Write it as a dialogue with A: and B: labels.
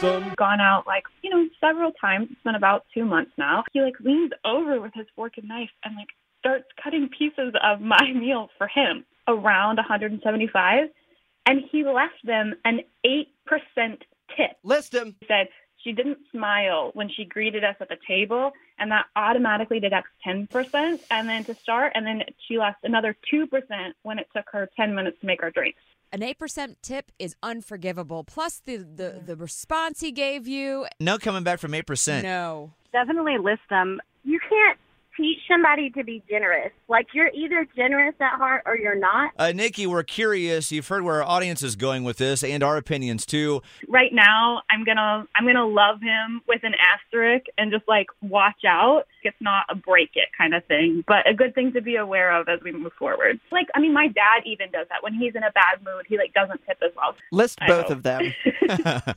A: them.
B: Gone out like, you know, several times. It's been about two months now. He like leans over with his fork and knife and like starts cutting pieces of my meal for him around 175 and he left them an 8% tip.
C: List him.
B: He said she didn't smile when she greeted us at the table, and that automatically deducts 10%. And then to start, and then she left another 2% when it took her 10 minutes to make our drinks.
D: An 8% tip is unforgivable. Plus the, the, the response he gave you.
E: No coming back from 8%.
D: No.
F: Definitely list them. You can't teach somebody to be generous. Like you're either generous at heart or you're not.
E: Uh, Nikki, we're curious. You've heard where our audience is going with this and our opinions too.
B: Right now, I'm gonna I'm gonna love him with an asterisk and just like watch out. It's not a break it kind of thing, but a good thing to be aware of as we move forward. Like I mean, my dad even does that when he's in a bad mood. He like doesn't tip as well.
C: List
B: I
C: both
B: hope.
C: of them.